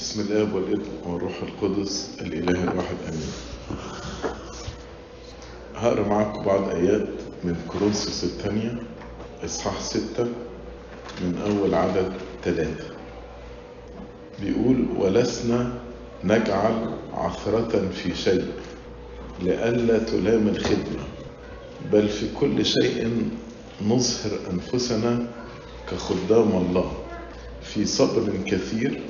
بسم الاب والابن والروح القدس الإله الواحد آمين. هقرأ معاكم بعض آيات من كورنثوس الثانية إصحاح ستة من أول عدد ثلاثة بيقول ولسنا نجعل عثرة في شيء لئلا تلام الخدمة بل في كل شيء نظهر أنفسنا كخدام الله في صبر كثير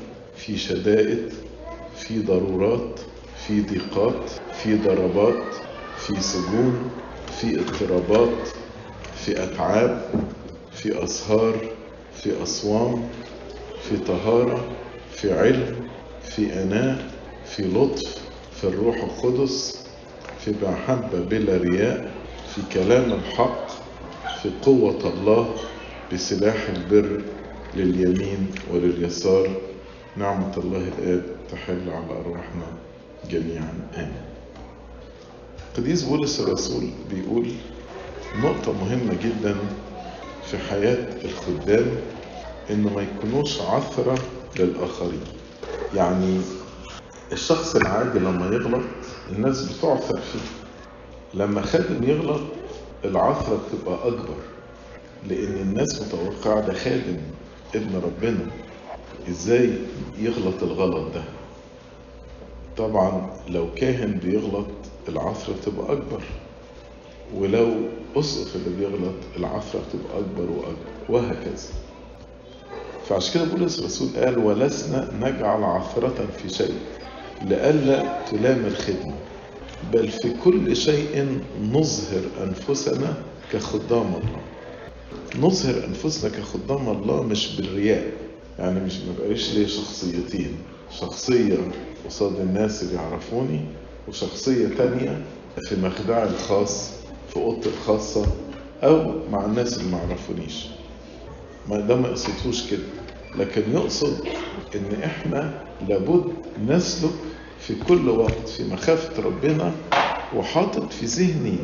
في شدائد في ضرورات في ضيقات في ضربات في سجون في اضطرابات في أتعاب في أسهار في أصوام في طهارة في علم في أناة في لطف في الروح القدس في محبة بلا رياء في كلام الحق في قوة الله بسلاح البر لليمين ولليسار. نعمة الله الآب تحل على أرواحنا جميعا. آمين. قديس بولس الرسول بيقول نقطة مهمة جدا في حياة الخدام إنه ما يكونوش عثرة للآخرين. يعني الشخص العادي لما يغلط الناس بتعثر فيه. لما خادم يغلط العثرة بتبقى أكبر لأن الناس متوقعة ده خادم ابن ربنا. إزاي يغلط الغلط ده؟ طبعا لو كاهن بيغلط العثرة تبقى أكبر ولو أسقف اللي بيغلط العثرة بتبقى أكبر وأكبر وهكذا. فعشان كده بولس الرسول قال ولسنا نجعل عثرة في شيء لئلا تلام الخدمة بل في كل شيء نظهر أنفسنا كخدام الله. نظهر أنفسنا كخدام الله مش بالرياء. يعني مش ما بقاش ليه شخصيتين شخصية قصاد الناس اللي يعرفوني وشخصية تانية في مخدعي الخاص في أوضتي الخاصة أو مع الناس اللي ما يعرفونيش. ما ده ما يقصدهوش كده. لكن يقصد إن إحنا لابد نسلك في كل وقت في مخافة ربنا وحاطط في ذهني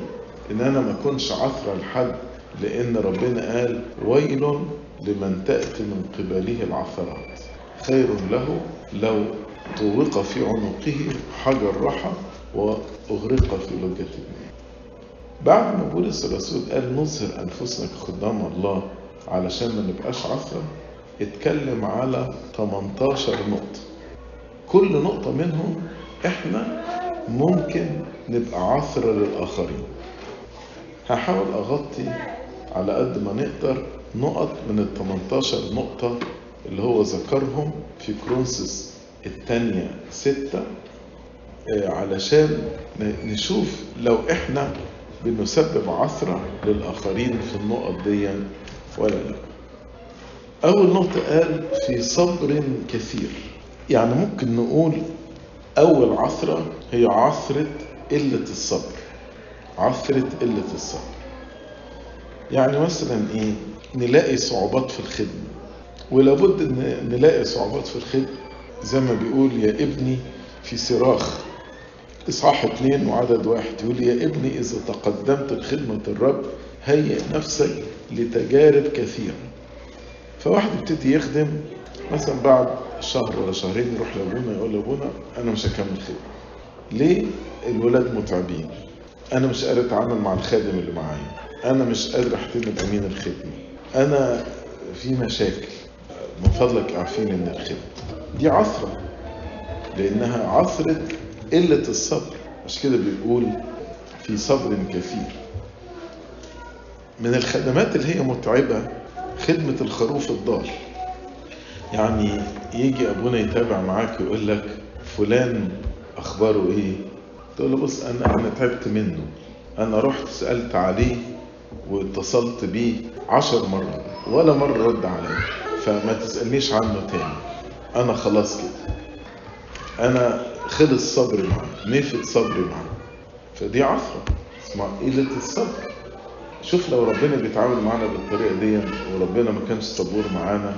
إن أنا ما أكونش عثرة لحد لأن ربنا قال ويل لمن تأتي من قبله العثرات. خير له لو طوق في عنقه حجر رحى وأغرق في لجة الماء بعد ما بولس الرسول قال نظهر أنفسنا كخدام الله علشان ما نبقاش عثرة اتكلم على 18 نقطة. كل نقطة منهم إحنا ممكن نبقى عثرة للآخرين. هحاول أغطي على قد ما نقدر نقط من ال 18 نقطة اللي هو ذكرهم في كرونسس الثانية ستة علشان نشوف لو إحنا بنسبب عثرة للآخرين في النقط دي ولا لأ. أول نقطة قال في صبر كثير. يعني ممكن نقول أول عثرة هي عثرة قلة الصبر. عثرة قلة الصبر. يعني مثلا إيه؟ نلاقي صعوبات في الخدمة. ولابد إن نلاقي صعوبات في الخدمة. زي ما بيقول يا ابني في صراخ. إصحاح اتنين وعدد واحد. يقول يا ابني إذا تقدمت لخدمة الرب هيئ نفسك لتجارب كثيرة. فواحد يبتدي يخدم مثلا بعد شهر ولا شهرين يروح لأبونا يقول لأبونا أنا مش هكمل خدمة. ليه؟ الولاد متعبين. أنا مش قادر أتعامل مع الخادم اللي معايا. أنا مش قادر أحترم امين الخدمة. أنا في مشاكل. من فضلك أعفيني من الخدمه دي عثرة لأنها عثرة قلة الصبر. مش كده بيقول في صبر كثير. من الخدمات اللي هي متعبة خدمة الخروف الضال. يعني يجي أبونا يتابع معاك ويقول لك فلان أخباره إيه؟ تقول له بص أنا أنا تعبت منه. أنا رحت سألت عليه واتصلت بيه عشر مرات ولا مرة رد عليا. فما تسألنيش عنه تاني. أنا خلاص كده. أنا خلص صبري معاه نفد صبري معاه. فدي عفرة. اسمها قلة الصبر. شوف لو ربنا بيتعامل معانا بالطريقة دي وربنا ما كانش صبور معانا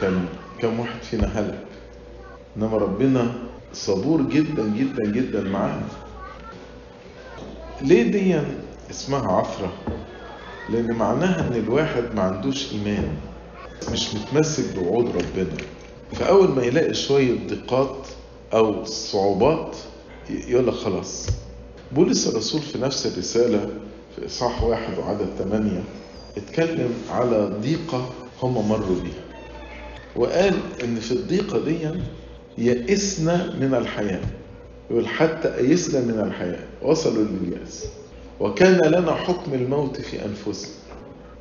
كان كم واحد فينا هلك. إنما ربنا صبور جدا جدا جدا معانا. ليه دي؟ اسمها عفرة. لأن معناها إن الواحد ما عندوش إيمان مش متمسك بوعود ربنا. فأول ما يلاقي شوية ضيقات أو صعوبات يقول لك خلاص. بولس الرسول في نفس الرسالة في إصحاح واحد وعدد ثمانيه اتكلم على ضيقة هم مروا بيها. وقال إن في الضيقة دي يئسنا من الحياة يقول حتى أيسنا من الحياة. وصلوا لليأس. وكان لنا حكم الموت في أنفسنا.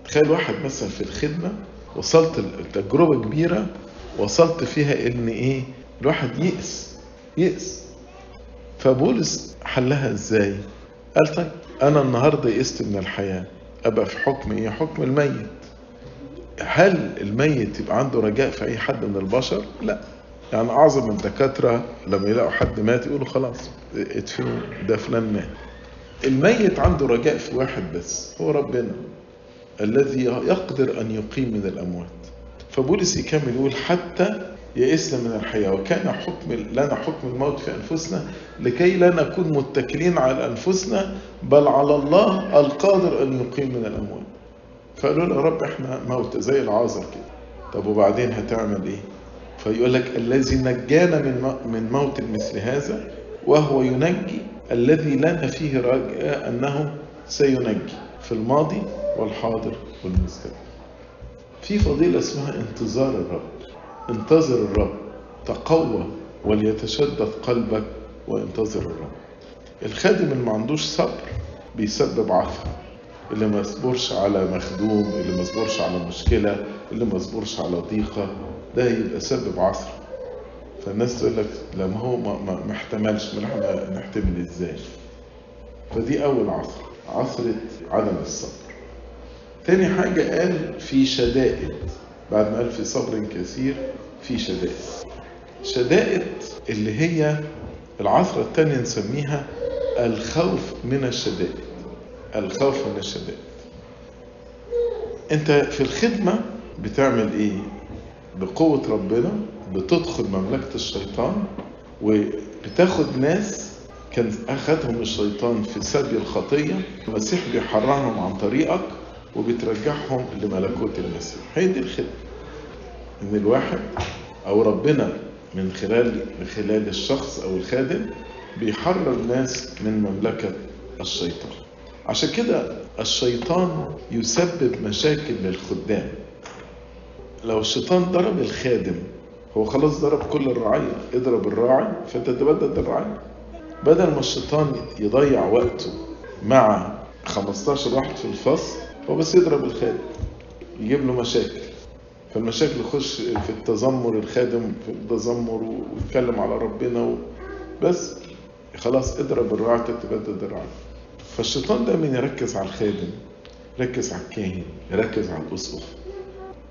تخيل واحد مثلا في الخدمة وصلت لتجربة كبيرة وصلت فيها إن إيه؟ الواحد يئس يئس. فبولس حلها إزاي؟ قال طيب أنا النهاردة يئست من الحياة أبقى في حكم إيه؟ حكم الميت. هل الميت يبقى عنده رجاء في أي حد من البشر؟ لا. يعني أعظم الدكاترة لما يلاقوا حد مات يقولوا خلاص ادفنوا ده فلان مات. الميت عنده رجاء في واحد بس هو ربنا الذي يقدر أن يقيم من الأموات. فبولس يكمل يقول حتى يئسنا من الحياة وكان حكم لنا حكم الموت في أنفسنا لكي لا نكون متكلين على أنفسنا بل على الله القادر أن يقيم من الأموات. فقالوا له يا رب إحنا موت زي العازر كده. طب وبعدين هتعمل إيه؟ فيقول لك الذي نجانا من من موت مثل هذا وهو ينجي الذي لنا فيه رجاء أنه سينجي في الماضي والحاضر والمستقبل. في فضيلة اسمها انتظار الرب. انتظر الرب تقوى وليتشدد قلبك وانتظر الرب. الخادم اللي ما عندوش صبر بيسبب عثرة. اللي ما يصبرش على مخدوم، اللي ما يصبرش على مشكلة، اللي ما يصبرش على ضيقة، ده يبقى سبب عصر فالناس تقول لك هو ما, ما, ما احتملش ما إحنا نحتمل إزاي؟ فدي أول عصر عصرة عدم الصبر. تاني حاجة قال في شدائد بعد ما قال في صبر كثير في شدائد. شدائد اللي هي العصرة التانية نسميها الخوف من الشدائد. الخوف من الشدائد. أنت في الخدمة بتعمل إيه؟ بقوة ربنا بتدخل مملكة الشيطان وبتاخد ناس كان أخذهم الشيطان في سبي الخطية المسيح بيحررهم عن طريقك وبترجعهم لملكوت المسيح. هي دي الخدمة إن الواحد أو ربنا من خلال من خلال الشخص أو الخادم بيحرر ناس من مملكة الشيطان. عشان كده الشيطان يسبب مشاكل للخدام. لو الشيطان ضرب الخادم هو خلاص ضرب كل الرعية اضرب الراعي فانت تبدد الرعية بدل ما الشيطان يضيع وقته مع 15 واحد في الفصل هو بس يضرب الخادم يجيب له مشاكل. فالمشاكل يخش في التذمر الخادم في التذمر ويتكلم على ربنا. بس. خلاص اضرب الراعي تتبدد الراعي. فالشيطان دايما يركز على الخادم يركز على الكاهن يركز على الاسقف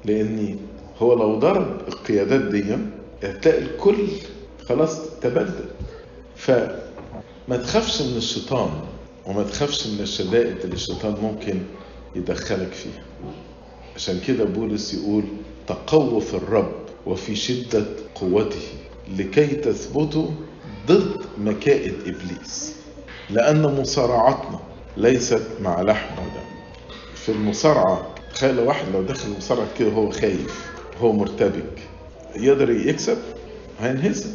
لأن هو لو ضرب القيادات دي هتلاقي الكل خلاص تبدل. فما تخافش من الشيطان وما تخافش من الشدائد اللي الشيطان ممكن يدخلك فيها. عشان كده بولس يقول تقووا في الرب وفي شدة قوته لكي تثبتوا ضد مكائد إبليس لأن مصارعتنا ليست مع لحم ودم. في المصارعة تخيل واحد لو دخل المصارعة كده هو خايف. هو مرتبك. يقدر يكسب هينهزم.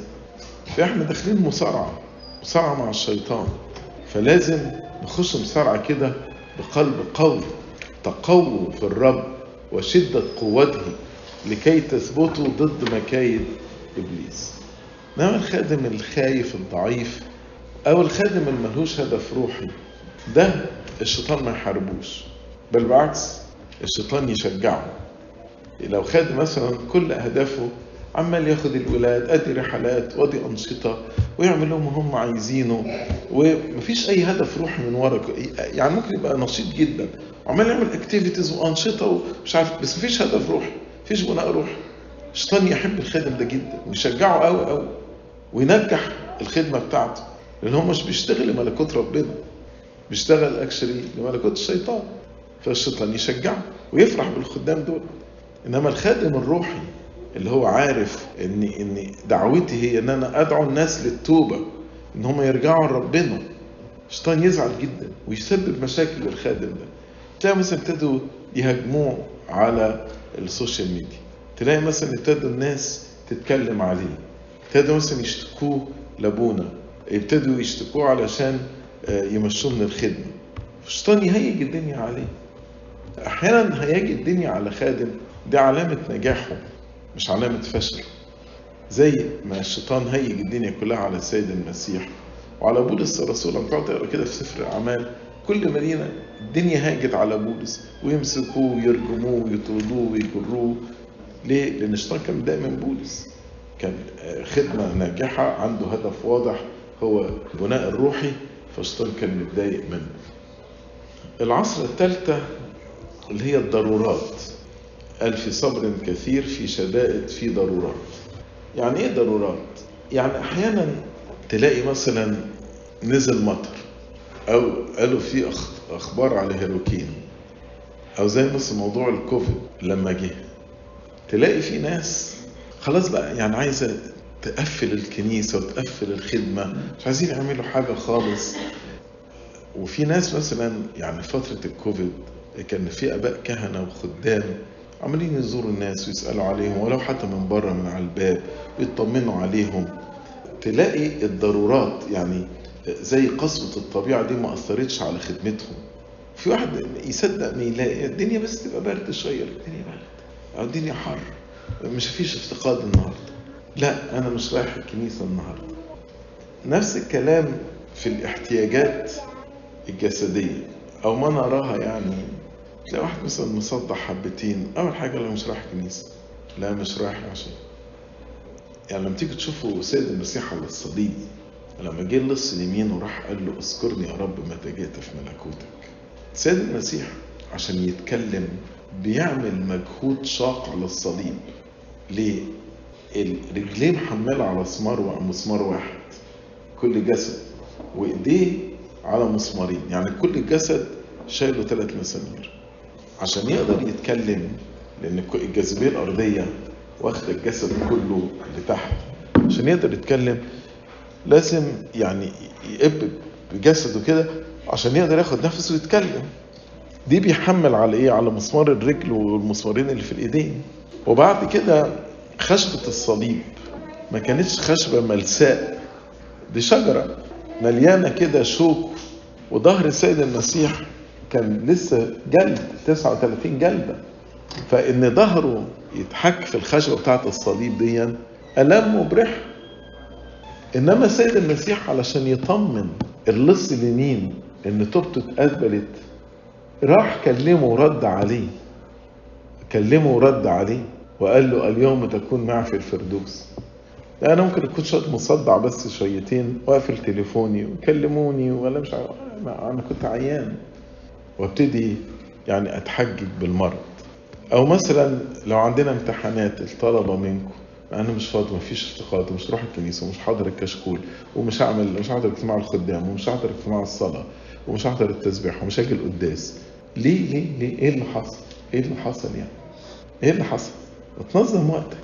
فاحنا داخلين مصارعة مصارعة مع الشيطان. فلازم نخش مصارعة كده بقلب قوي تقووا في الرب وشدة قوته لكي تثبتوا ضد مكايد إبليس. إنما الخادم الخايف الضعيف أو الخادم اللي ملهوش هدف روحي؟ ده الشيطان ما يحاربوش بل بالعكس الشيطان يشجعه. لو خد مثلا كل أهدافه عمال ياخد الولاد أدي رحلات وادي أنشطة ويعمل لهم هم عايزينه ومفيش أي هدف روحي من ورا. يعني ممكن يبقى نشيط جدا. وعمال يعمل activities وأنشطة ومش عارف بس مفيش هدف روحي مفيش بناء روحي الشيطان يحب الخادم ده جدا ويشجعه قوي قوي وينجح الخدمة بتاعته. لأن هو مش بيشتغل لملكوت ربنا بيشتغل actually لملكوت الشيطان. فالشيطان يشجعه ويفرح بالخدام دول. إنما الخادم الروحي اللي هو عارف ان إن دعوتي هي إن أنا أدعو الناس للتوبة إن هم يرجعوا لربنا. الشيطان يزعل جدا ويسبب مشاكل للخادم ده. تلاقي مثلا ابتدوا يهاجموه على السوشيال ميديا. تلاقي مثلا ابتدوا الناس تتكلم عليه. ابتدوا مثلا يشتكوه لأبونا. ابتدوا يشتكوه علشان يمشوه من الخدمة. الشيطان يهيج الدنيا عليه. أحيانا هيجي الدنيا على خادم دي علامة نجاحه مش علامة فشل. زي ما الشيطان هيج الدنيا كلها على السيد المسيح وعلى بولس الرسول. لما تقعد تقرا كده في سفر الأعمال كل مدينة الدنيا هاجت على بولس ويمسكوه ويرجموه ويطردوه ويجروه. ليه؟ لأن الشيطان كان دايما بولس. كان خدمة ناجحة عنده هدف واضح هو البناء الروحي فالشيطان كان متضايق منه. العصر الثالثة اللي هي الضرورات. قال في صبر كثير في شدائد في ضرورات. يعني إيه ضرورات؟ يعني أحيانا تلاقي مثلا نزل مطر أو قالوا في أخبار على هيروكين أو زي مثلا موضوع الكوفيد لما جه. تلاقي في ناس خلاص بقى يعني عايزة تقفل الكنيسة وتقفل الخدمة مش عايزين يعملوا حاجة خالص. وفي ناس مثلا يعني فترة الكوفيد كان في آباء كهنة وخدام عمالين يزوروا الناس ويسألوا عليهم ولو حتى من بره من على الباب ويطمنوا عليهم. تلاقي الضرورات يعني زي قسوة الطبيعة دي ما أثرتش على خدمتهم. في واحد يصدق ما يلاقي الدنيا بس تبقى برد شوية الدنيا برد أو الدنيا حر. مش فيش افتقاد النهاردة. لا أنا مش رايح الكنيسة النهاردة. نفس الكلام في الاحتياجات الجسدية أو ما نراها يعني تلاقي واحد مثلا مصدع حبتين. أول حاجة لا رايح كنيسة لا مش رايح عشان يعني لما تيجي تشوفوا سيد المسيح على الصليب لما جه لص اليمين وراح قال له اذكرني يا رب متى جئت في ملكوتك. سيد المسيح عشان يتكلم بيعمل مجهود شاق على الصليب. ليه؟ الرجليه محملة على مسمار مسمار واحد. كل جسد وإيديه على مسمارين. يعني كل جسد شايله ثلاث مسامير. عشان يقدر يتكلم لأن الجاذبية الأرضية واخد الجسد كله لتحت عشان يقدر يتكلم لازم يعني يقب بجسده كده عشان يقدر ياخد نفسه ويتكلم. دي بيحمل على إيه؟ على مسمار الرجل والمسمارين اللي في الإيدين. وبعد كده خشبة الصليب ما كانتش خشبة ملساء دي شجرة مليانة كده شوك وظهر السيد المسيح كان لسه جلد 39 جلدة فإن ظهره يتحك في الخشبة بتاعة الصليب دي ألم مبرح إنما السيد المسيح علشان يطمن اللص اليمين إن توبته اتقبلت راح كلمه ورد عليه. كلمه ورد عليه وقال له اليوم تكون معي في الفردوس. أنا ممكن أكون شوية مصدع بس شويتين واقفل تليفوني وكلموني ولا مش عارف أنا كنت عيان. وابتدي يعني أتحجج بالمرض. أو مثلا لو عندنا امتحانات الطلبة منكم أنا مش فاضي مفيش افتقاد ومش هروح الكنيسة ومش حاضر الكشكول ومش هعمل مش هحضر اجتماع الخدام ومش هحضر اجتماع الصلاة ومش هحضر التسبيح ومش هاجي القداس ليه ليه ليه؟ إيه اللي حصل؟ إيه اللي حصل يعني؟ إيه اللي حصل؟ تنظم وقتك.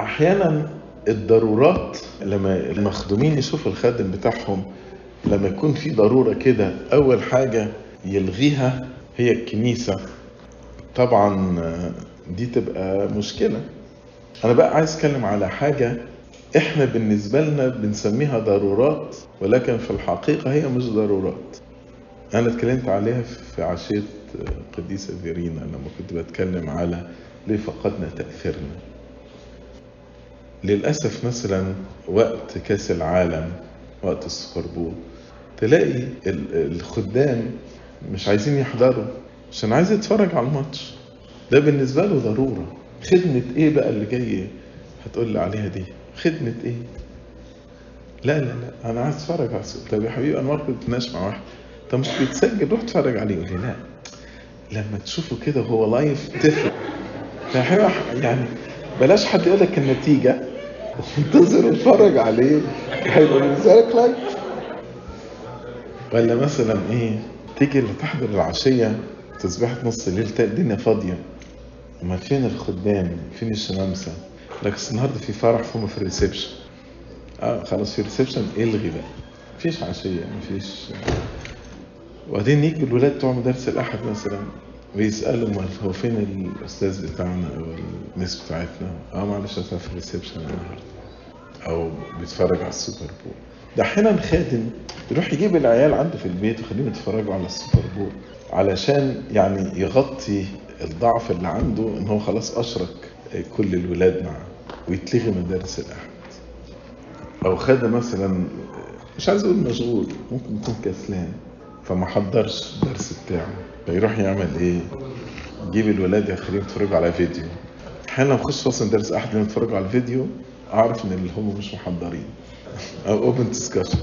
أحيانا الضرورات لما المخدومين يشوفوا الخادم بتاعهم لما يكون في ضرورة كده أول حاجة يلغيها هي الكنيسة. طبعا دي تبقى مشكلة. أنا بقى عايز أتكلم على حاجة إحنا بالنسبة لنا بنسميها ضرورات ولكن في الحقيقة هي مش ضرورات. أنا اتكلمت عليها في عشيه قديسة فيرينا لما كنت بتكلم على ليه فقدنا تأثيرنا. للأسف مثلا وقت كأس العالم وقت السوبر تلاقي الخدام مش عايزين يحضروا عشان عايز يتفرج على الماتش. ده بالنسبة له ضرورة. خدمة إيه بقى اللي جاي هتقول لي عليها دي؟ خدمة إيه؟ لا لا لا أنا عايز أتفرج على السوق. طب يا حبيبي أنا كنت بتناقش مع واحد. طب مش بيتسجل روح اتفرج عليه. يقول لي لا. لما تشوفه كده وهو live تفرق. يعني بلاش حد يقول لك النتيجة. انتظر واتفرج عليه. هيبقى بالنسبة لك live. ولا مثلا إيه تيجي اللي تحضر العشيه تسبيحه نص الليل تلاقي الدنيا فاضية. امال فين الخدام؟ فين الشمامسة؟ لك النهارده في فرح فهم في ال reception. آه خلاص في ال reception إلغي بقى. مفيش عشية مفيش. وبعدين يجي الولاد بتوع مدارس الأحد مثلا بيسألوا امال هو فين الأستاذ بتاعنا أو ال Miss بتاعتنا؟ آه معلش في ال reception النهارده. أو بيتفرج على ال Super Bowl. ده أحيانا خادم يروح يجيب العيال عنده في البيت ويخليهم يتفرجوا على ال Super Bowl علشان يعني يغطي الضعف اللي عنده إن هو خلاص أشرك كل الولاد معاه ويتلغي مدارس الأحد. أو خادم مثلا مش عايز أقول مشغول ممكن يكون كسلان فما حضرش الدرس بتاعه فيروح يعمل إيه؟ يجيب الولاد يخليهم يتفرجوا على فيديو. أحيانا أخش فصل درس أحد يتفرجوا على الفيديو أعرف إن اللي هم مش محضرين. أو open discussion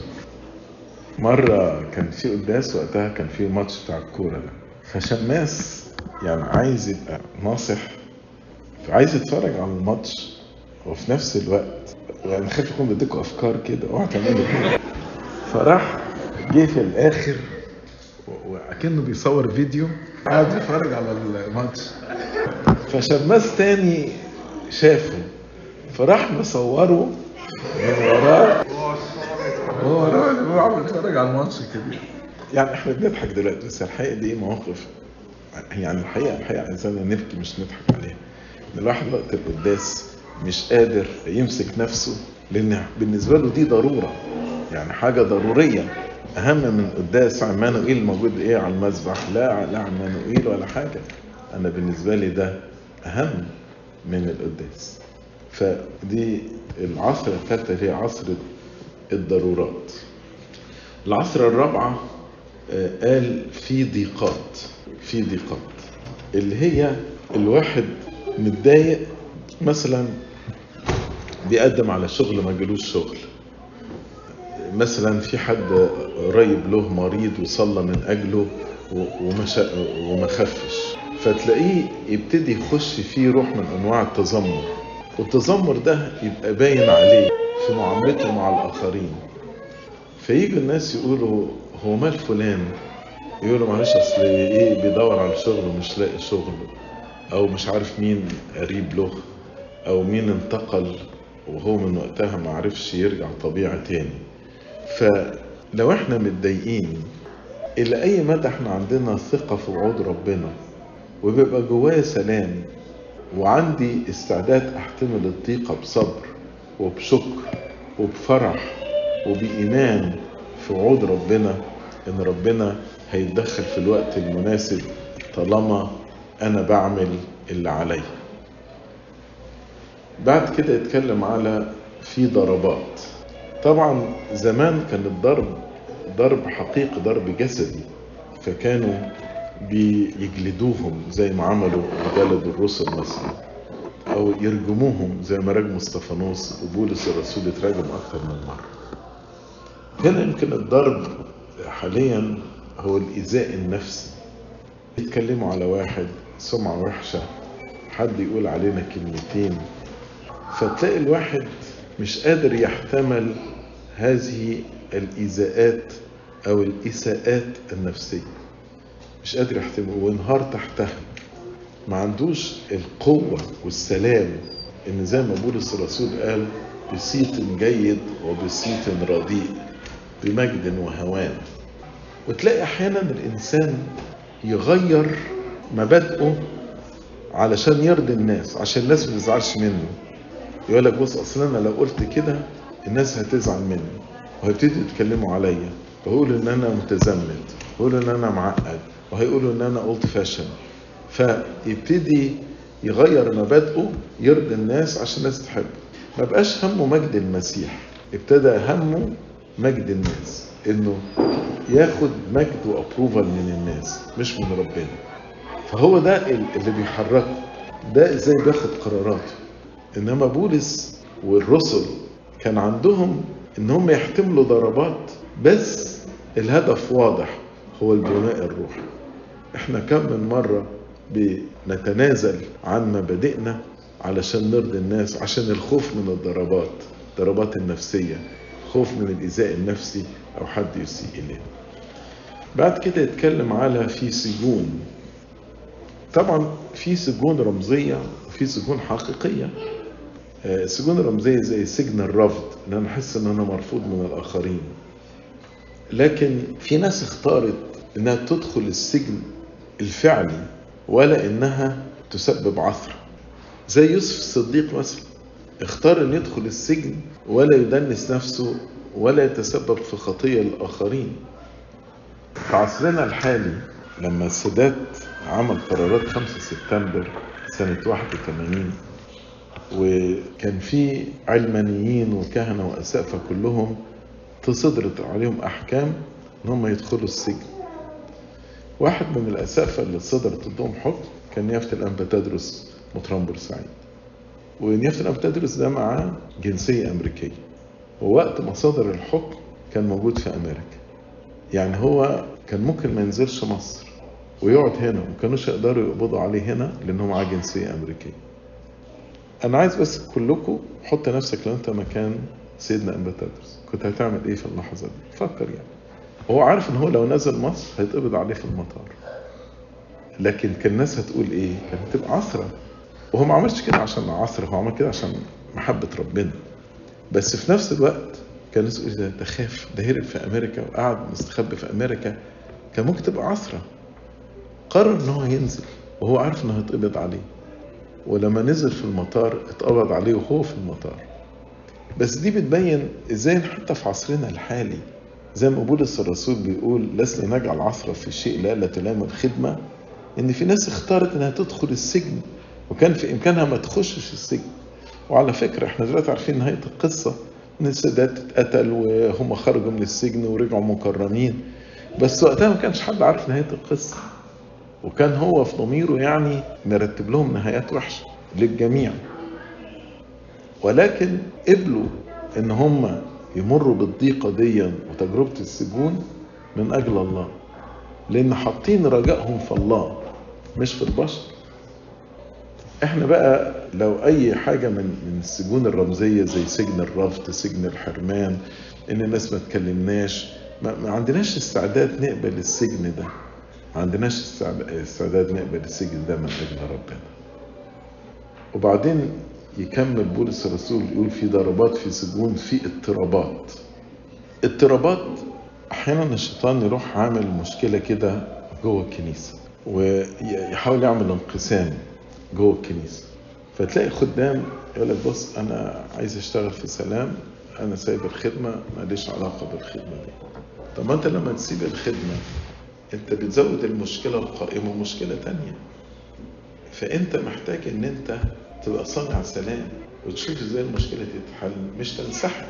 مرة كان في قداس وقتها كان في ماتش بتاع الكورة ده. فشماس يعني عايز يبقى ناصح فعايز يتفرج على الماتش وفي نفس الوقت يعني خايف يكون بيديكوا أفكار كده. اوعى تعملوا كده. فراح جه في الآخر وكأنه بيصور فيديو. قاعد يتفرج على الماتش. فشماس تاني شافه. فراح مصوره من وراه. على الماتش كده يعني إحنا بنضحك دلوقتي بس الحقيقة دي مواقف يعني الحقيقة الحقيقة عايزانا نبكي مش نضحك عليها. إن الواحد وقت القداس مش قادر يمسك نفسه لأن بالنسبة له دي ضرورة. يعني حاجة ضرورية. أهم من قداس عمانوئيل موجود إيه على المذبح؟ لا لا عمانوئيل ولا حاجة. أنا بالنسبة لي ده أهم من القداس. فدي العصر الثالثه هي عصر الضرورات. العصر الرابعه قال في ضيقات في ضيقات. اللي هي الواحد متضايق مثلا بيقدم على شغل ما جالوش شغل. مثلا في حد قريب له مريض وصلى من أجله ومش وما خفش. فتلاقيه يبتدي يخش فيه روح من أنواع التذمر. والتذمر ده يبقى باين عليه في معاملته مع الآخرين. فيجي الناس يقولوا هو مال فلان يقولوا معلش أصل إيه بيدور على شغل ومش لاقي شغل أو مش عارف مين قريب له أو مين انتقل وهو من وقتها ما عرفش يرجع طبيعي تاني. فلو إحنا متضايقين إلى أي مدى إحنا عندنا ثقة في وعود ربنا؟ وبيبقى جوايا سلام وعندي استعداد أحتمل الضيقة بصبر وبشكر وبفرح. وبإيمان في وعود ربنا إن ربنا هيتدخل في الوقت المناسب طالما أنا بعمل اللي عليا. بعد كده يتكلم على في ضربات. طبعا زمان كان الضرب ضرب حقيقي ضرب جسدي فكانوا بيجلدوهم زي ما عملوا جلد الرسل مثلا أو يرجموهم زي ما رجموا استفانوس وبولس الرسول اترجم أكثر من مرة. هنا يمكن الضرب حاليا هو الإيذاء النفسي. يتكلموا على واحد سمعة وحشة حد يقول علينا كلمتين. فتلاقي الواحد مش قادر يحتمل هذه الإيذاءات أو الإساءات النفسية. مش قادر يحتمل وينهار تحتها. ما عندوش القوة والسلام. إن زي ما بولس الرسول قال بصيت جيد وبصيت رديء. بمجد وهوان. وتلاقي أحيانا الإنسان يغير مبادئه علشان يرضي الناس عشان الناس ما تزعلش منه. يقول لك بص أصل أنا لو قلت كده الناس هتزعل مني وهيبتدوا يتكلموا عليا. وهيقولوا إن أنا متزمت ويقولوا إن أنا معقد وهيقولوا إن أنا اولد فاشن فيبتدي يغير مبادئه يرضي الناس عشان الناس تحبه. ما بقاش همه مجد المسيح ابتدى همه مجد الناس إنه ياخد مجد وابروفال من الناس مش من ربنا. فهو ده اللي بيحركه. ده إزاي بياخد قراراته إنما بولس والرسل كان عندهم إن هم يحتملوا ضربات بس الهدف واضح هو البناء الروحي. إحنا كم من مرة بنتنازل عن مبادئنا علشان نرضي الناس عشان الخوف من الضربات الضربات النفسية. خوف من الإيذاء النفسي أو حد يسيء إليه. بعد كده يتكلم على في سجون. طبعا في سجون رمزية وفي سجون حقيقية. سجون رمزية زي سجن الرفض إن أنا أحس إن أنا مرفوض من الآخرين. لكن في ناس اختارت إنها تدخل السجن الفعلي ولا إنها تسبب عثرة زي يوسف الصديق مثلا. اختار أن يدخل السجن ولا يدنس نفسه ولا يتسبب في خطية الآخرين. في عصرنا الحالي لما السادات عمل قرارات 5 سبتمبر سنة 81 وكان في علمانيين وكهنة وأسقفة كلهم تصدرت عليهم أحكام إن هم يدخلوا السجن. واحد من الأسقفة اللي صدرت ضدهم حكم كان نيافة الأنبا تدرس مطران بورسعيد. الأنبا تدرس ده معاه جنسية أمريكية. ووقت ما صدر الحكم كان موجود في أمريكا. يعني هو كان ممكن ما ينزلش مصر ويقعد هنا وما كانوش يقدروا يقبضوا عليه هنا لأن هو معاه جنسية أمريكية. أنا عايز بس كلكم حط نفسك لو أنت مكان سيدنا أنبا تدرس. كنت هتعمل إيه في اللحظة دي؟ فكر يعني. هو عارف إن هو لو نزل مصر هيتقبض عليه في المطار. لكن كان الناس هتقول إيه؟ كانت هتبقى عثرة. وهو ما عملش كده عشان عصر هو عمل كده عشان محبة ربنا. بس في نفس الوقت كان الناس ده ده خاف ده هرب في أمريكا وقعد مستخبي في أمريكا كان ممكن تبقى عثره قرر إن هو ينزل وهو عارف إنه هيتقبض عليه. ولما نزل في المطار اتقبض عليه وهو في المطار. بس دي بتبين إزاي حتى في عصرنا الحالي زي ما بولس الرسول بيقول لسنا نجعل عثرة في شيء لا لا تلام الخدمة. إن في ناس اختارت إنها تدخل السجن وكان في إمكانها ما تخشش السجن. وعلى فكرة إحنا دلوقتي عارفين نهاية القصة إن السادات اتقتل وهم خرجوا من السجن ورجعوا مكرمين بس وقتها ما كانش حد عارف نهاية القصة. وكان هو في ضميره يعني مرتب لهم نهايات وحشة للجميع. ولكن قبلوا إن هم يمروا بالضيقة دي وتجربة السجون من أجل الله. لأن حاطين رجائهم في الله مش في البشر. إحنا بقى لو أي حاجة من من السجون الرمزية زي سجن الرفض سجن الحرمان إن الناس ما تكلمناش ما, عندناش استعداد نقبل السجن ده. ما عندناش استعداد نقبل السجن ده من أجل ربنا. وبعدين يكمل بولس الرسول يقول في ضربات في سجون في اضطرابات. اضطرابات أحيانا الشيطان يروح عامل مشكلة كده جوه الكنيسة ويحاول يعمل انقسام. جوه الكنيسة. فتلاقي خدام يقول لك بص أنا عايز أشتغل في سلام أنا سايب الخدمة ماليش علاقة بالخدمة دي. طب ما أنت لما تسيب الخدمة أنت بتزود المشكلة القائمة مشكلة تانية. فأنت محتاج إن أنت تبقى صانع سلام وتشوف إزاي المشكلة تتحل مش تنسحب.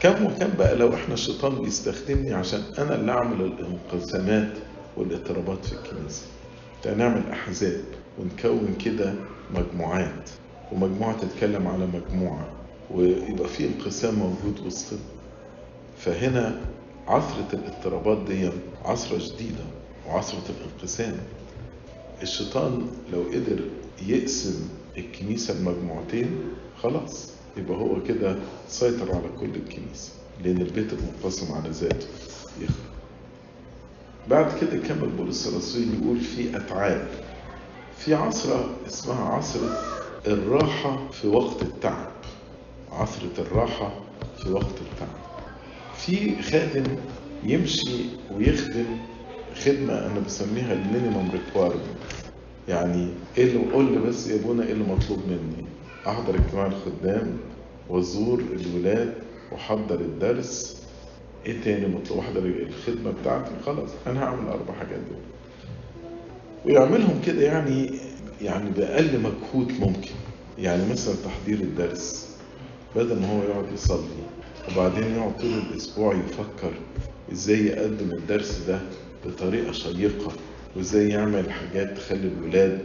كم وكم بقى لو إحنا الشيطان بيستخدمني عشان أنا اللي أعمل الانقسامات والإضطرابات في الكنيسة؟ نعمل أحزاب. ونكون كده مجموعات. ومجموعة تتكلم على مجموعة ويبقى في انقسام موجود وسطنا فهنا عصرة الاضطرابات دي عصرة جديدة وعصرة الانقسام. الشيطان لو قدر يقسم الكنيسة لمجموعتين خلاص يبقى هو كده سيطر على كل الكنيسة لأن البيت المنقسم على ذاته. يخرج بعد كده كمل بولس الرسول يقول في أتعاب. في عصرة اسمها عصرة الراحة في وقت التعب. عصرة الراحة في وقت التعب. في خادم يمشي ويخدم خدمة أنا بسميها ال minimum requirement يعني إيه اللي قول لي بس يا أبونا إيه اللي مطلوب مني؟ أحضر اجتماع الخدام وأزور الولاد وأحضر الدرس. إيه تاني مطلوب؟ أحضر الخدمة بتاعتي؟ خلاص أنا هعمل الأربع حاجات دول. ويعملهم كده يعني يعني بأقل مجهود ممكن. يعني مثلا تحضير الدرس بدل ما هو يقعد يصلي وبعدين يقعد طول الأسبوع يفكر إزاي يقدم الدرس ده بطريقة شيقة وإزاي يعمل حاجات تخلي الولاد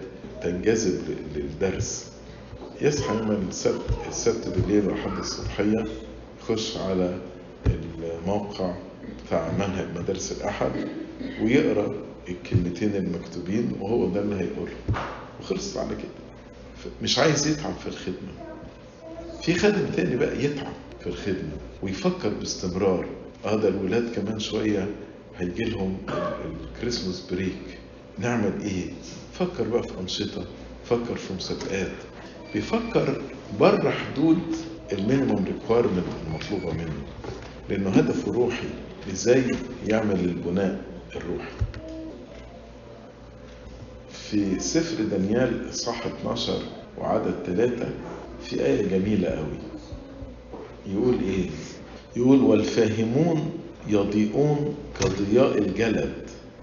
تنجذب للدرس. يصحى يوم السبت السبت بالليل وحد الصبحية يخش على الموقع بتاع منهج مدارس الأحد ويقرأ الكلمتين المكتوبين وهو ده اللي هيقوله. وخلصت على كده. مش عايز يتعب في الخدمة. في خادم تاني بقى يتعب في الخدمة ويفكر باستمرار. آه ده الولاد كمان شوية هيجي لهم ال Christmas break. نعمل إيه؟ فكر بقى في أنشطة فكر في مسابقات. بيفكر بره حدود ال minimum requirement المطلوبة منه. لأنه هدفه روحي. إزاي يعمل البناء الروحي؟ في سفر دانيال إصحاح 12 وعدد ثلاثة في آية جميلة قوي يقول إيه؟ يقول والفاهمون يضيئون كضياء الجلد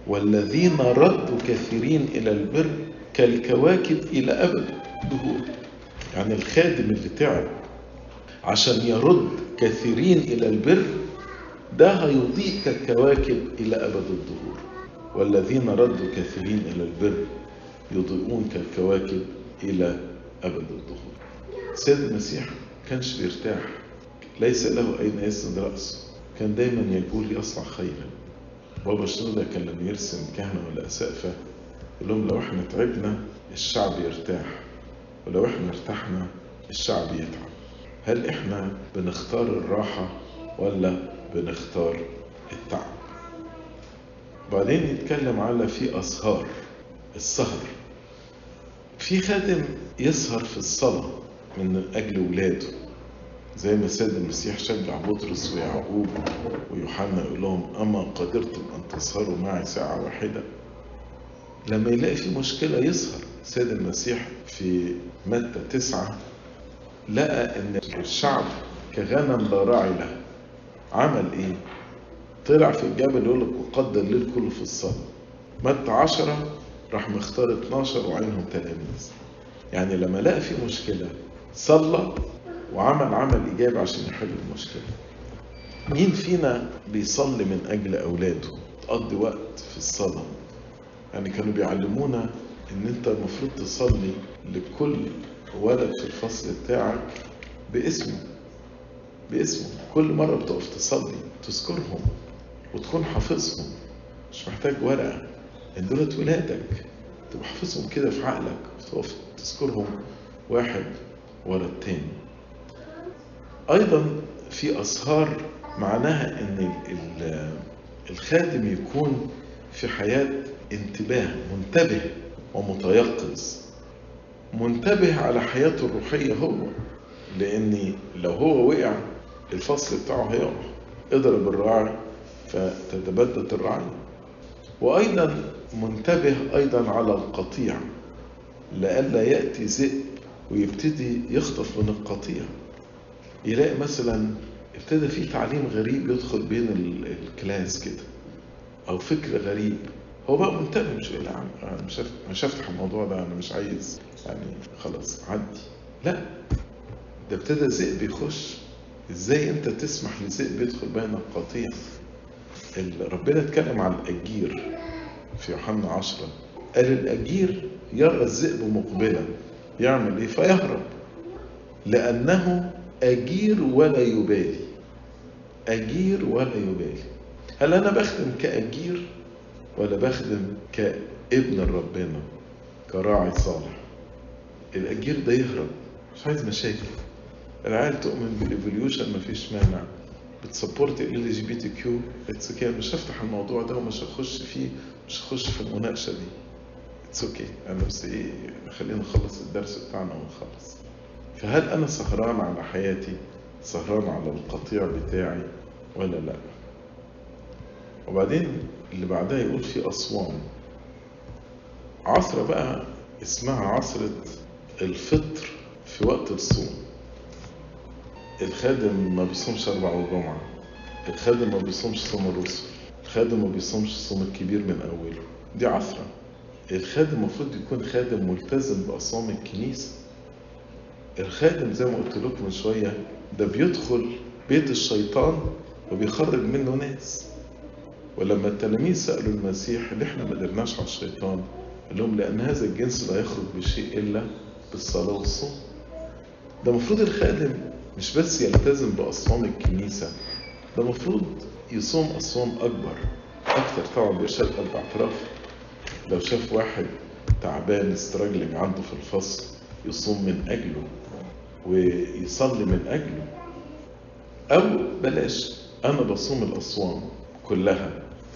والذين ردوا كثيرين إلى البر كالكواكب إلى أبد. الدهور يعني الخادم اللي تعب عشان يرد كثيرين إلى البر ده هيضيء كالكواكب إلى أبد الدهور. والذين ردوا كثيرين إلى البر يضيئون كالكواكب إلى أبد الدهور سيد المسيح كانش بيرتاح. ليس له أين يسند رأسه. كان دايما يقول يصنع خيرا. بابا شنودة كان لما يرسم كهنة ولا أسقفة. يقول لهم لو إحنا تعبنا الشعب يرتاح. ولو إحنا ارتحنا الشعب يتعب. هل إحنا بنختار الراحة ولا بنختار التعب؟ بعدين يتكلم على في أسهار السهر. في خادم يسهر في الصلاة من أجل ولاده زي ما سيد المسيح شجع بطرس ويعقوب ويوحنا يقول لهم أما قدرتم أن تسهروا معي ساعة واحدة؟ لما يلاقي في مشكلة يسهر. سيد المسيح في متى تسعة لقى إن الشعب كغنم لا راعي له عمل إيه؟ طلع في الجبل يقول لك وقضى الليل كله في الصلاة. متى عشرة راح مختار 12 وعينهم تلاميذ يعني لما لقى في مشكلة صلى وعمل عمل إيجابي عشان يحل المشكلة. مين فينا بيصلي من أجل أولاده؟ تقضي وقت في الصلاة. يعني كانوا بيعلمونا إن أنت المفروض تصلي لكل ولد في الفصل بتاعك باسمه. باسمه. كل مرة بتقف تصلي تذكرهم وتكون حافظهم. مش محتاج ورقة. ان دولت ولادك. تبقى حافظهم كده في عقلك وتقف تذكرهم واحد ورا التاني. أيضا في اسهار معناها إن الخادم يكون في حياة انتباه منتبه ومتيقظ. منتبه على حياته الروحية هو لأن لو هو وقع الفصل بتاعه هيقع. اضرب الراعي فتتبدد الرعية. وأيضا منتبه أيضا على القطيع لئلا يأتي ذئب ويبتدي يخطف من القطيع. يلاقي مثلا ابتدى في تعليم غريب يدخل بين الكلاس كده أو فكر غريب. هو بقى منتبه مش لا مش مش هفتح الموضوع ده أنا مش عايز يعني خلاص عدي. لا ده ابتدى ذئب يخش. إزاي أنت تسمح لذئب يدخل بين القطيع؟ ربنا اتكلم عن الأجير. في يوحنا عشرة. قال الأجير يرى الذئب مقبلا يعمل إيه؟ فيهرب. لأنه أجير ولا يبالي. أجير ولا يبالي. هل أنا بخدم كأجير ولا بخدم كابن ربنا كراعي صالح؟ الأجير ده يهرب. مش عايز مشاكل. العيال تؤمن بال evolution مفيش مانع. بت support ال LGBTQ it's مش هفتح الموضوع ده ومش هخش فيه. مش هخش في المناقشة دي. it's okay أنا بس إيه خلينا نخلص الدرس بتاعنا ونخلص. فهل أنا سهران على حياتي؟ سهران على القطيع بتاعي ولا لا؟ وبعدين اللي بعدها يقول في أصوام. عثرة بقى اسمها عثرة الفطر في وقت الصوم. الخادم ما بيصومش أربع وجمعة. الخادم ما بيصومش صوم الرسل. الخادم ما بيصومش الصوم الكبير من أوله. دي عصرة الخادم المفروض يكون خادم ملتزم بأصوام الكنيسة. الخادم زي ما قلت لكم من شوية ده بيدخل بيت الشيطان وبيخرج منه ناس. ولما التلاميذ سألوا المسيح ليه إحنا ما قدرناش على الشيطان؟ قال لهم لأن هذا الجنس لا يخرج بشيء إلا بالصلاة والصوم. ده المفروض الخادم مش بس يلتزم بأصوام الكنيسة ده المفروض يصوم أصوام أكبر أكتر طبعا بيرشد قلب اعتراف لو شاف واحد تعبان استراجلنج عنده في الفصل يصوم من أجله ويصلي من أجله. أو بلاش أنا بصوم الأصوام كلها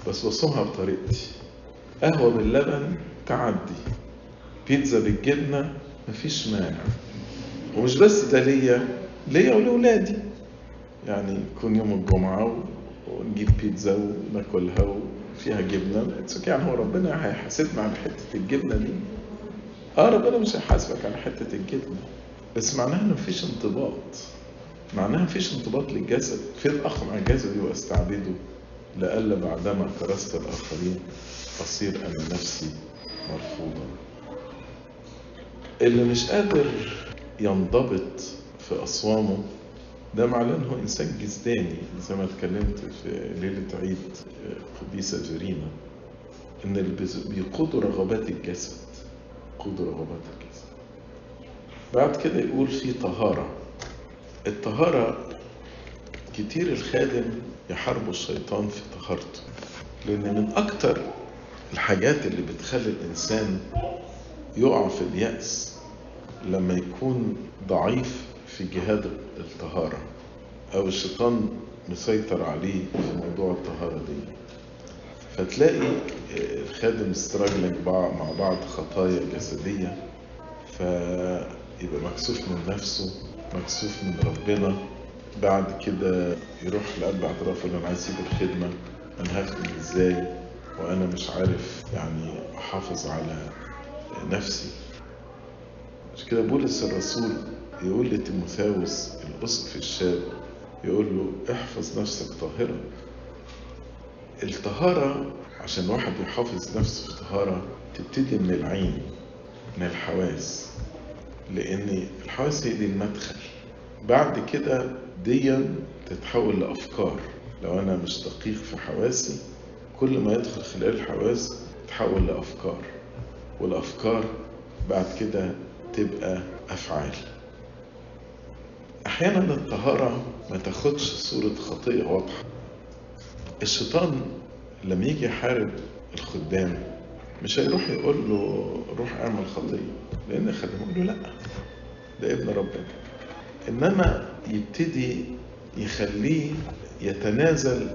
بس بصومها بطريقتي. قهوة باللبن تعدي. بيتزا بالجبنة مفيش مانع. ومش بس ده ليا ليا ولولادي يعني يكون يوم الجمعة ونجيب بيتزا وناكلها وفيها جبنة. يعني هو ربنا هيحاسبنا على حتة الجبنة دي. آه ربنا مش هيحاسبك على حتة الجبنة. بس معناها ان مفيش انضباط. معناها مفيش انضباط للجسد. فين اخضع جسدي واستعبده لئلا بعدما كرست الآخرين أصير أنا نفسي مرفوضا. اللي مش قادر ينضبط في أصوامه ده معناه إنه إنسان جسداني. زي ما اتكلمت في ليلة عيد قديسة فيرينا إن اللي بيقودوا رغبات الجسد يقودوا رغبات الجسد. بعد كده يقول في طهارة. الطهارة كتير الخادم يحاربوا الشيطان في طهارته. لأن من أكتر الحاجات اللي بتخلي الإنسان يقع في اليأس لما يكون ضعيف في جهاد الطهارة أو الشيطان مسيطر عليه في موضوع الطهارة دي. فتلاقي الخادم استراجلك مع بعض خطايا جسدية فيبقى مكسوف من نفسه مكسوف من ربنا. بعد كده يروح لقلب اعتراف أنا عايز أسيب الخدمة أنا هخدم إزاي؟ وأنا مش عارف يعني أحافظ على نفسي. مش كده بولس الرسول يقول لتيموثاوس الأسقف الشاب يقول له احفظ نفسك طاهرا الطهارة عشان واحد يحافظ نفسه في طهارة تبتدي من العين من الحواس لأن الحواس هي دي المدخل. بعد كده ديا تتحول لأفكار. لو أنا مش دقيق في حواسي كل ما يدخل خلال الحواس تتحول لأفكار والأفكار بعد كده تبقى أفعال. أحيانا الطهارة ما تاخدش صورة خطيئة واضحة الشيطان لما يجي يحارب الخدام مش هيروح يقول له روح اعمل خطية لأن خدام يقول له لأ ده ابن ربنا إنما يبتدي يخليه يتنازل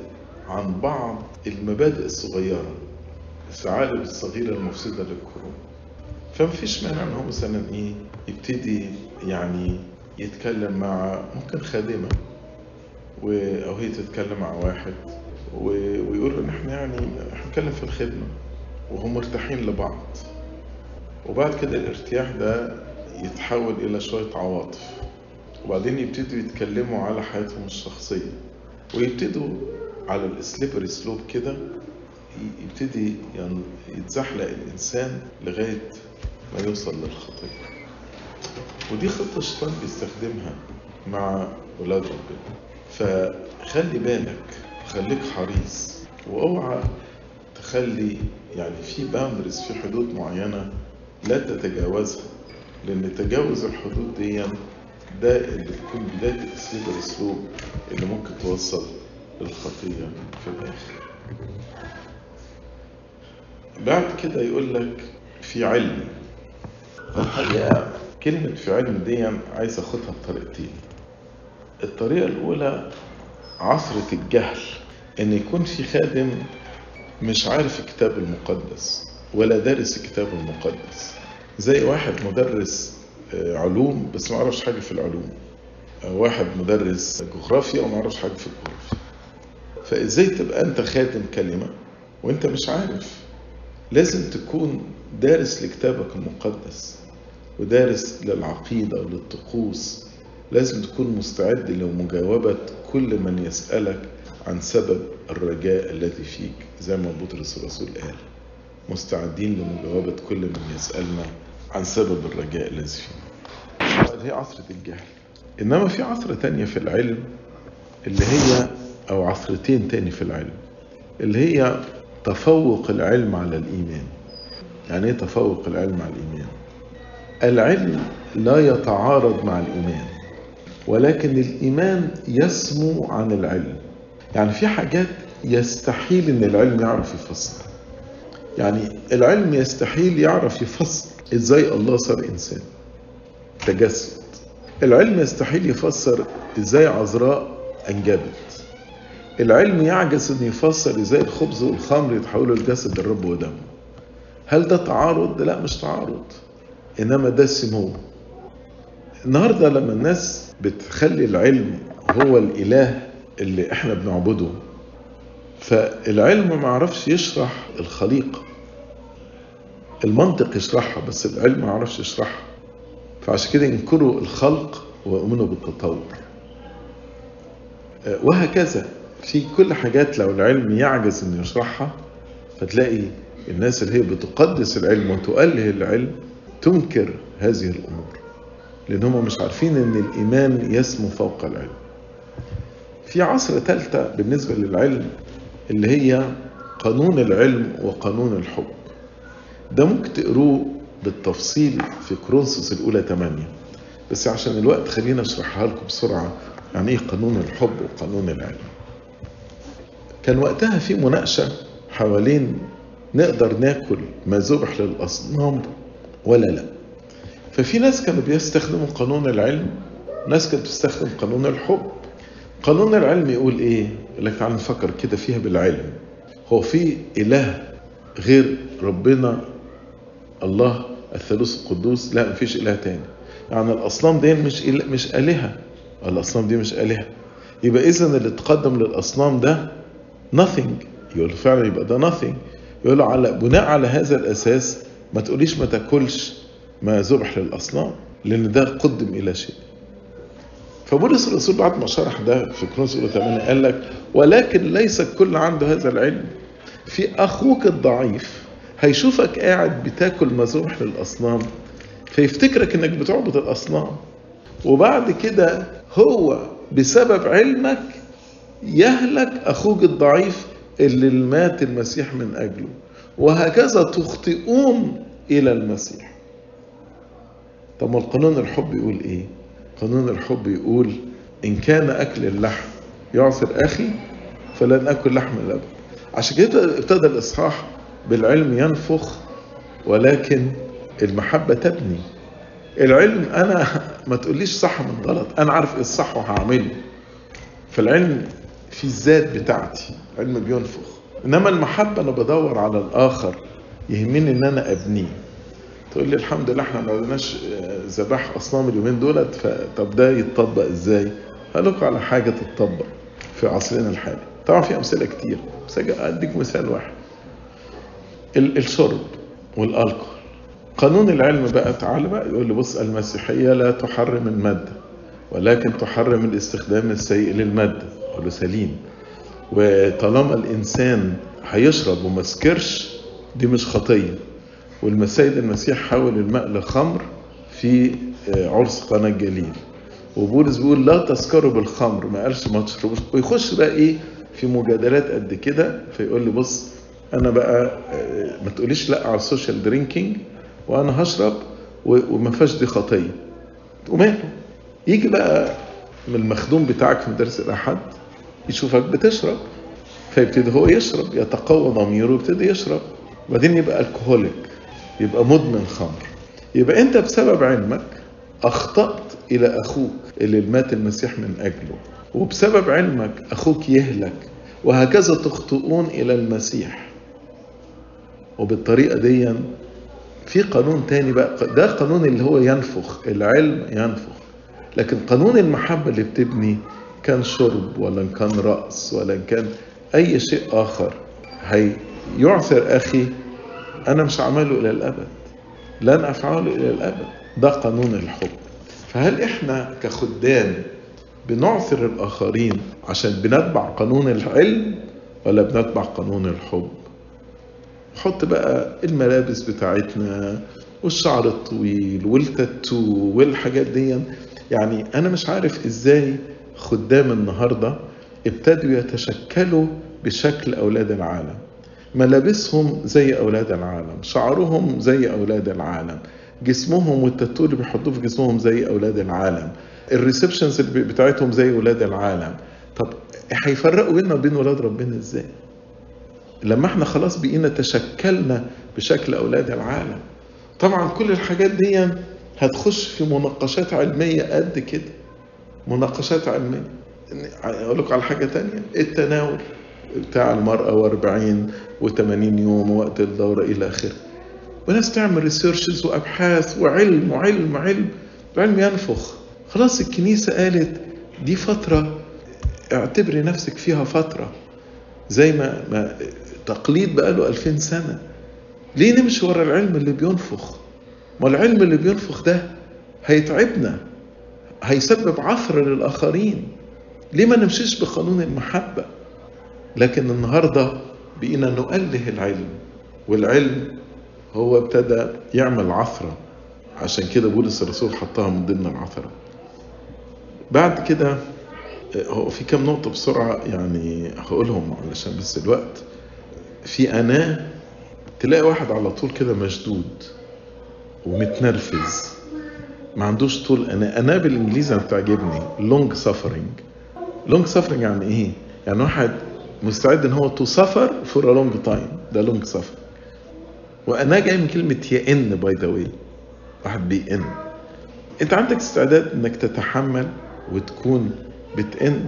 عن بعض المبادئ الصغيرة الثعالب الصغيرة المفسدة للكروم فمفيش مانع إن هو مثلا إيه يبتدي يعني يتكلم مع ممكن خادمة و... أو هي تتكلم مع واحد. ويقول ان إحنا يعني إحنا بنتكلم في الخدمة وهم مرتاحين لبعض وبعد كده الارتياح ده يتحول إلى شوية عواطف وبعدين يبتدوا يتكلموا على حياتهم الشخصية ويبتدوا على السليبري سلوب كده يبتدي يتزحلق الإنسان لغاية ما يوصل للخطية ودي خطة الشيطان بيستخدمها مع ولاد ربنا. فخلي بالك خليك حريص واوعى تخلي يعني في باوندرز في حدود معينة لا تتجاوزها لأن تجاوز الحدود دي ده اللي بتكون بداية تأثير الأسلوب اللي ممكن توصل للخطية في الآخر. بعد كده يقول لك في علم. الحقيقة كلمة في علم دي عايز أخدها بطريقتين. الطريقة الأولى عصرة الجهل إن يكون في خادم مش عارف الكتاب المقدس ولا دارس الكتاب المقدس. زي واحد مدرس علوم بس ما يعرفش حاجة في العلوم. أو واحد مدرس جغرافيا وما يعرفش حاجة في الجغرافيا. فإزاي تبقى أنت خادم كلمة وأنت مش عارف؟ لازم تكون دارس لكتابك المقدس. ودارس للعقيدة وللطقوس. لازم تكون مستعد لمجاوبة كل من يسألك عن سبب الرجاء الذي فيك زي ما بطرس الرسول قال. مستعدين لمجاوبة كل من يسألنا عن سبب الرجاء الذي فينا. هي عصرة الجهل. إنما في عصرة تانية في العلم اللي هي أو عصرتين تاني في العلم اللي هي تفوق العلم على الإيمان. يعني إيه تفوق العلم على الإيمان؟ العلم لا يتعارض مع الإيمان ولكن الإيمان يسمو عن العلم. يعني في حاجات يستحيل إن العلم يعرف يفسر يعني العلم يستحيل يعرف يفسر إزاي الله صار إنسان؟ تجسد. العلم يستحيل يفسر إزاي عذراء أنجبت. العلم يعجز أن يفسر إزاي الخبز والخمر يتحولوا لجسد الرب ودمه. هل ده تعارض؟ لا مش تعارض. إنما ده سمو النهاردة لما الناس بتخلي العلم هو الإله اللي إحنا بنعبده فالعلم ما عرفش يشرح الخليقة المنطق يشرحها بس العلم ما يعرفش يشرحها. فعشان كده ينكروا الخلق ويؤمنوا بالتطور. وهكذا. في كل حاجات لو العلم يعجز إنه يشرحها فتلاقي الناس اللي هي بتقدس العلم وتؤله العلم تنكر هذه الأمور لأن هم مش عارفين إن الإيمان يسمو فوق العلم. في عصر ثالثة بالنسبة للعلم اللي هي قانون العلم وقانون الحب. ده ممكن تقروه بالتفصيل في كرونسوس الأولى 8 بس عشان الوقت خلينا أشرحها لكم بسرعة يعني إيه قانون الحب وقانون العلم. كان وقتها في مناقشة حوالين نقدر ناكل ما ذبح للأصنام ولا لا. ففي ناس كانوا بيستخدموا قانون العلم ناس كانت بتستخدم قانون الحب. قانون العلم يقول إيه؟ لك تعال نفكر كده فيها بالعلم. هو في إله غير ربنا الله الثالوث القدوس؟ لا مفيش إله تاني. يعني الأصنام دي مش إله مش آلهة. الأصنام دي مش آلهة. يبقى اذا اللي تقدم للأصنام ده nothing. يقول فعلا يبقى ده nothing. يقول على بناء على هذا الأساس ما تقوليش ما تاكلش ما ذبح للأصنام لأن ده قدم إلى شيء. فبولس الرسول بعد ما شرح ده في كرونس اولى 8 قال لك ولكن ليس الكل عنده هذا العلم. في أخوك الضعيف هيشوفك قاعد بتاكل مذبح للأصنام فيفتكرك إنك بتعبد الأصنام. وبعد كده هو بسبب علمك يهلك أخوك الضعيف اللي مات المسيح من أجله. وهكذا تخطئون إلى المسيح. طب القانون الحب يقول إيه؟ قانون الحب يقول إن كان أكل اللحم يعصر أخي فلن أكل لحم الأبد عشان كده ابتدى الإصحاح بالعلم ينفخ ولكن المحبة تبني. العلم أنا ما تقوليش صح من غلط أنا عارف إيه الصح وهعمله. فالعلم في الذات بتاعتي العلم بينفخ. إنما المحبة أنا بدور على الآخر يهمني إن أنا أبنيه تقول لي الحمد لله إحنا ما عندناش ذبائح أصنام اليومين دولت فطب ده يتطبق إزاي؟ لكم على حاجة تتطبق في عصرنا الحالي. طبعا في أمثلة كتير بس أديك مثال واحد. الشرب والألكول. قانون العلم بقى تعالى بقى يقول لي بص المسيحية لا تحرم المادة ولكن تحرم الاستخدام السيء للمادة. أقول له سليم. وطالما الإنسان هيشرب وما سكرش دي مش خطية. والسيد المسيح حول الماء لخمر في عرس قنا الجليل وبولس بيقول لا تسكروا بالخمر ما قالش ما تشربوش. ويخش بقى إيه؟ في مجادلات قد كده فيقول لي بص أنا بقى ما تقوليش لا على ال social drinking وأنا هشرب وما فيهاش دي خطية. وماله؟ يجي بقى من المخدوم بتاعك في مدرسه الأحد يشوفك بتشرب فيبتدي هو يشرب يتقوى ضميره ويبتدي يشرب. وبعدين يبقى الكهوليك يبقى مدمن خمر. يبقى انت بسبب علمك أخطأت إلى أخوك اللي مات المسيح من أجله. وبسبب علمك أخوك يهلك. وهكذا تخطئون إلى المسيح. وبالطريقة دي في قانون تاني بقى. ده قانون اللي هو ينفخ العلم ينفخ. لكن قانون المحبة اللي بتبني كان شرب ولا إن كان رأس ولا إن كان أي شيء آخر. هيعثر أخي أنا مش هعمله إلى الأبد. لن أفعله إلى الأبد. ده قانون الحب. فهل إحنا كخدام بنعثر الآخرين عشان بنتبع قانون العلم ولا بنتبع قانون الحب؟ حط بقى الملابس بتاعتنا والشعر الطويل والتاتو والحاجات دي. يعني أنا مش عارف إزاي خدام النهاردة ابتدوا يتشكلوا بشكل أولاد العالم. ملابسهم زي أولاد العالم شعرهم زي أولاد العالم جسمهم والتاتو اللي بيحطوه في جسمهم زي أولاد العالم الريسبشنز بتاعتهم زي أولاد العالم. طب هيفرقوا بيننا وبين ولاد ربنا إزاي؟ لما إحنا خلاص بقينا تشكلنا بشكل أولاد العالم. طبعا كل الحاجات دي هتخش في مناقشات علمية قد كده. مناقشات علمية أقول لك على حاجة تانية. التناول بتاع المرأة وأربعين وثمانين يوم وقت الدورة إلى آخره. وناس تعمل ريسيرشز وأبحاث وعلم وعلم وعلم العلم ينفخ. خلاص الكنيسة قالت دي فترة اعتبري نفسك فيها فترة. زي ما, ما تقليد بقاله ألفين سنة. ليه نمشي ورا العلم اللي بينفخ؟ ما العلم اللي بينفخ ده هيتعبنا. هيسبب عثرة للآخرين. ليه ما نمشيش بقانون المحبة؟ لكن النهاردة بقينا نؤله العلم والعلم هو ابتدى يعمل عثرة. عشان كده بولس الرسول حطها من ضمن العثرة. بعد كده هو في كام نقطة بسرعة يعني هقولهم علشان بس الوقت. في أناة تلاقي واحد على طول كده مشدود ومتنرفز. ما عندوش طول. أنا أنا بالإنجليزي أنا بتعجبني. Long suffering. Long suffering يعني إيه؟ يعني واحد مستعد إن هو to suffer for a long time. ده long suffering. وأنا جاي من كلمة يئن by the way واحد بيئن أنت عندك استعداد إنك تتحمل وتكون بتئن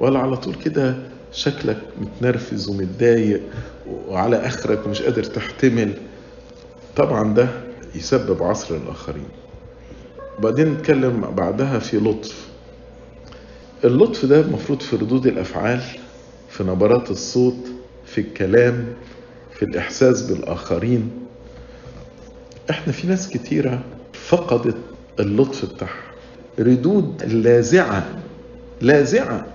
ولا على طول كده شكلك متنرفز ومتضايق وعلى آخرك ومش قادر تحتمل؟ طبعا ده يسبب عثرة الآخرين. بعدين نتكلم بعدها في لطف. اللطف ده المفروض في ردود الأفعال في نبرات الصوت في الكلام في الإحساس بالآخرين. إحنا في ناس كتيرة فقدت اللطف بتاعها. ردود لاذعة لاذعة.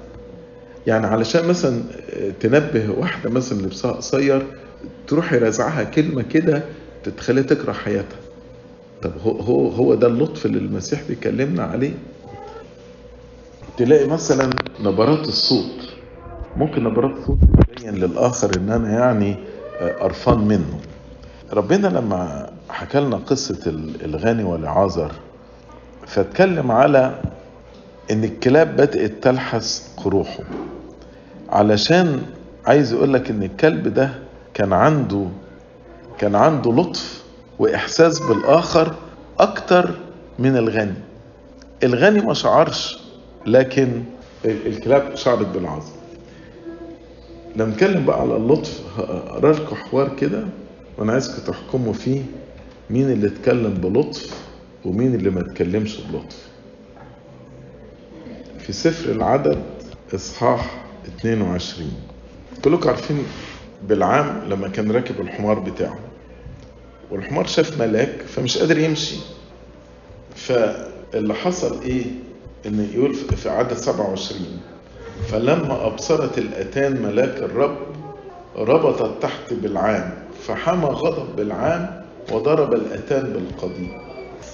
يعني علشان مثلا تنبه واحدة مثلا لبسها قصير تروح يرزعها كلمة كده تخليها تكره حياتها. طب هو هو هو ده اللطف اللي المسيح بيكلمنا عليه. تلاقي مثلا نبرات الصوت. ممكن نبرات الصوت تبين للآخر إن أنا يعني قرفان منه. ربنا لما حكى لنا قصة الغني والعازر فاتكلم على إن الكلاب بدأت تلحس قروحه. علشان عايز يقول لك إن الكلب ده كان عنده كان عنده لطف وإحساس بالآخر أكتر من الغني. الغني ما شعرش لكن الكلاب شعرت بالعظم. لما نتكلم بقى على اللطف هقرا لكم حوار كده وأنا عايزكم تحكموا فيه مين اللي اتكلم بلطف ومين اللي ما اتكلمش بلطف. في سفر العدد إصحاح 22 كلكم عارفين بالعام لما كان راكب الحمار بتاعه. والحمار شاف ملاك فمش قادر يمشي. فاللي حصل إيه؟ إن يقول في عدد 27 فلما أبصرت الأتان ملاك الرب ربطت تحت بالعام فحمى غضب بالعام وضرب الأتان بالقضيب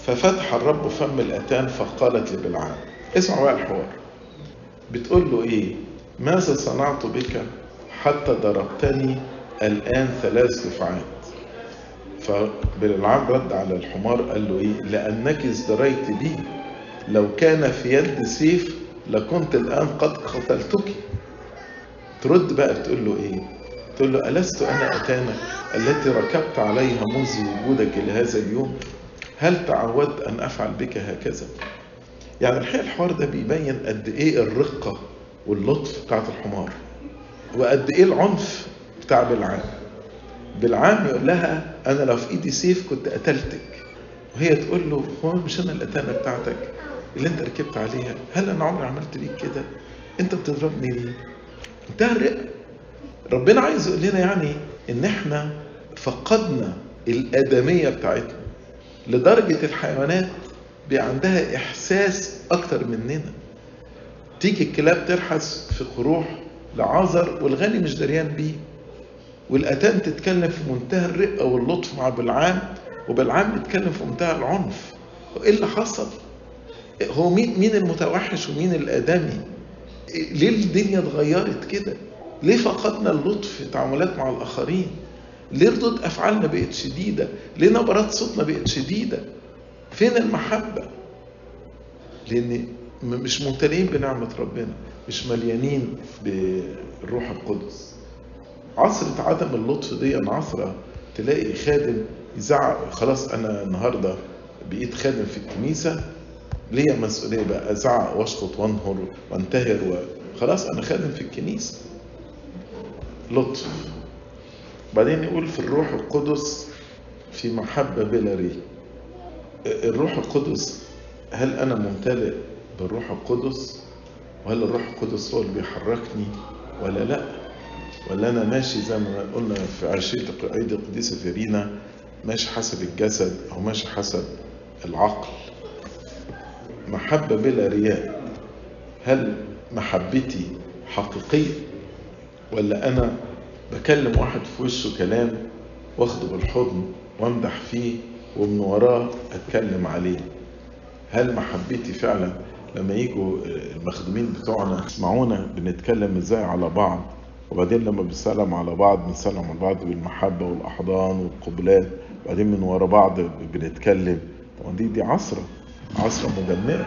ففتح الرب فم الأتان فقالت لبلعام اسمع بقى الحوار. بتقول له إيه؟ ماذا صنعت بك حتى ضربتني الآن ثلاث دفعات؟ فبالعام رد على الحمار قال له إيه؟ لأنك ازدريت بي. لو كان في يد سيف لكنت الآن قد قتلتك. ترد بقى بتقول له إيه؟ تقول له ألست أنا أتانك التي ركبت عليها منذ وجودك إلى هذا اليوم؟ هل تعودت أن أفعل بك هكذا؟ يعني الحقيقة الحوار ده بيبين قد إيه الرقة واللطف بتاعت الحمار وقد إيه العنف بتاع بالعام بالعام يقول لها أنا لو في إيدي سيف كنت قتلتك. وهي تقول له هو مش أنا الاتانه بتاعتك؟ اللي أنت ركبت عليها؟ هل أنا عمري عملت بيك كده؟ أنت بتضربني ليه؟ انتهى الرق ربنا عايز يقول لنا يعني إن إحنا فقدنا الآدمية بتاعتنا لدرجة الحيوانات بقى عندها إحساس أكتر مننا. تيجي الكلاب تلحس في قروح لعازر والغني مش دريان بيه. والاتان تتكلم في منتهى الرقه واللطف مع بالعام وبالعام بيتكلم في منتهى العنف. إيه اللي حصل؟ هو مين مين المتوحش ومين الآدمي؟ ليه الدنيا اتغيرت كده؟ ليه فقدنا اللطف في التعاملات مع الآخرين؟ ليه ردود أفعالنا بقت شديدة؟ ليه نبرات صوتنا بقت شديدة؟ فين المحبة؟ لأن مش ممتلئين بنعمة ربنا مش مليانين بالروح القدس. عصرة عدم اللطف دي عصرة تلاقي خادم يزعق خلاص أنا النهاردة بقيت خادم في الكنيسة ليا مسؤولية بقى أزعق وأشخط وأنهر وأنتهر خلاص أنا خادم في الكنيسة. لطف. بعدين يقول في الروح القدس في محبة بلا ري. الروح القدس هل أنا ممتلئ بالروح القدس؟ وهل الروح القدس هو اللي بيحركني ولا لأ؟ ولا أنا ماشي زي ما قلنا في عشيه عيد القديسة فيرينا ماشي حسب الجسد أو ماشي حسب العقل. محبة بلا رياء هل محبتي حقيقية ولا أنا بكلم واحد في وشه كلام واخده بالحضن وامدح فيه ومن وراه أتكلم عليه؟ هل محبتي فعلا لما يجوا المخدومين بتوعنا يسمعونا بنتكلم إزاي على بعض؟ وبعدين لما بنسلم على بعض بنسلم على بعض بالمحبة والأحضان والقبلات. وبعدين من ورا بعض بنتكلم. طبعا دي دي عصرة عصرة مدمرة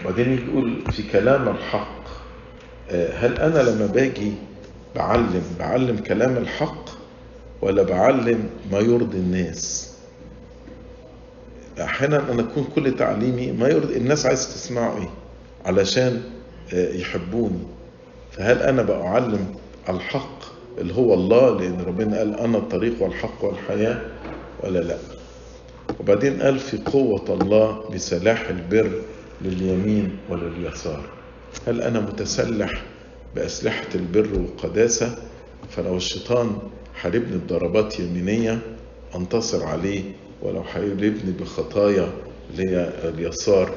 وبعدين يقول في كلام الحق هل أنا لما باجي بعلم بعلم كلام الحق ولا بعلم ما يرضي الناس؟ أحيانا أنا أكون كل تعليمي ما يرضي الناس عايز تسمعوا إيه؟ علشان يحبوني. فهل أنا بعلم الحق اللي هو الله؟ لأن ربنا قال أنا الطريق والحق والحياة ولا لأ؟ وبعدين قال في قوة الله بسلاح البر لليمين ولليسار. هل أنا متسلح بأسلحة البر والقداسة؟ فلو الشيطان حاربني بضربات يمينية أنتصر عليه ولو حاربني بخطايا اللي هي اليسار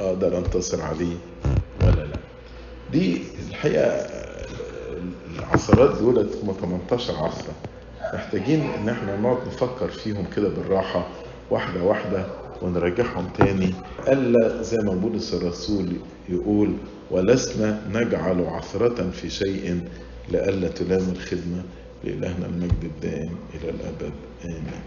أقدر أنتصر عليه ولا لأ؟ دي الحقيقة العصرات دولت هم 18 عصرة محتاجين إن إحنا نقعد نفكر فيهم كده بالراحة واحدة واحدة ونرجعهم تاني. ألا زي ما بولس الرسول يقول ولسنا نجعل عثرة في شيء لئلا تلام الخدمة لإلهنا المجد الدائم إلى الأبد. آمين.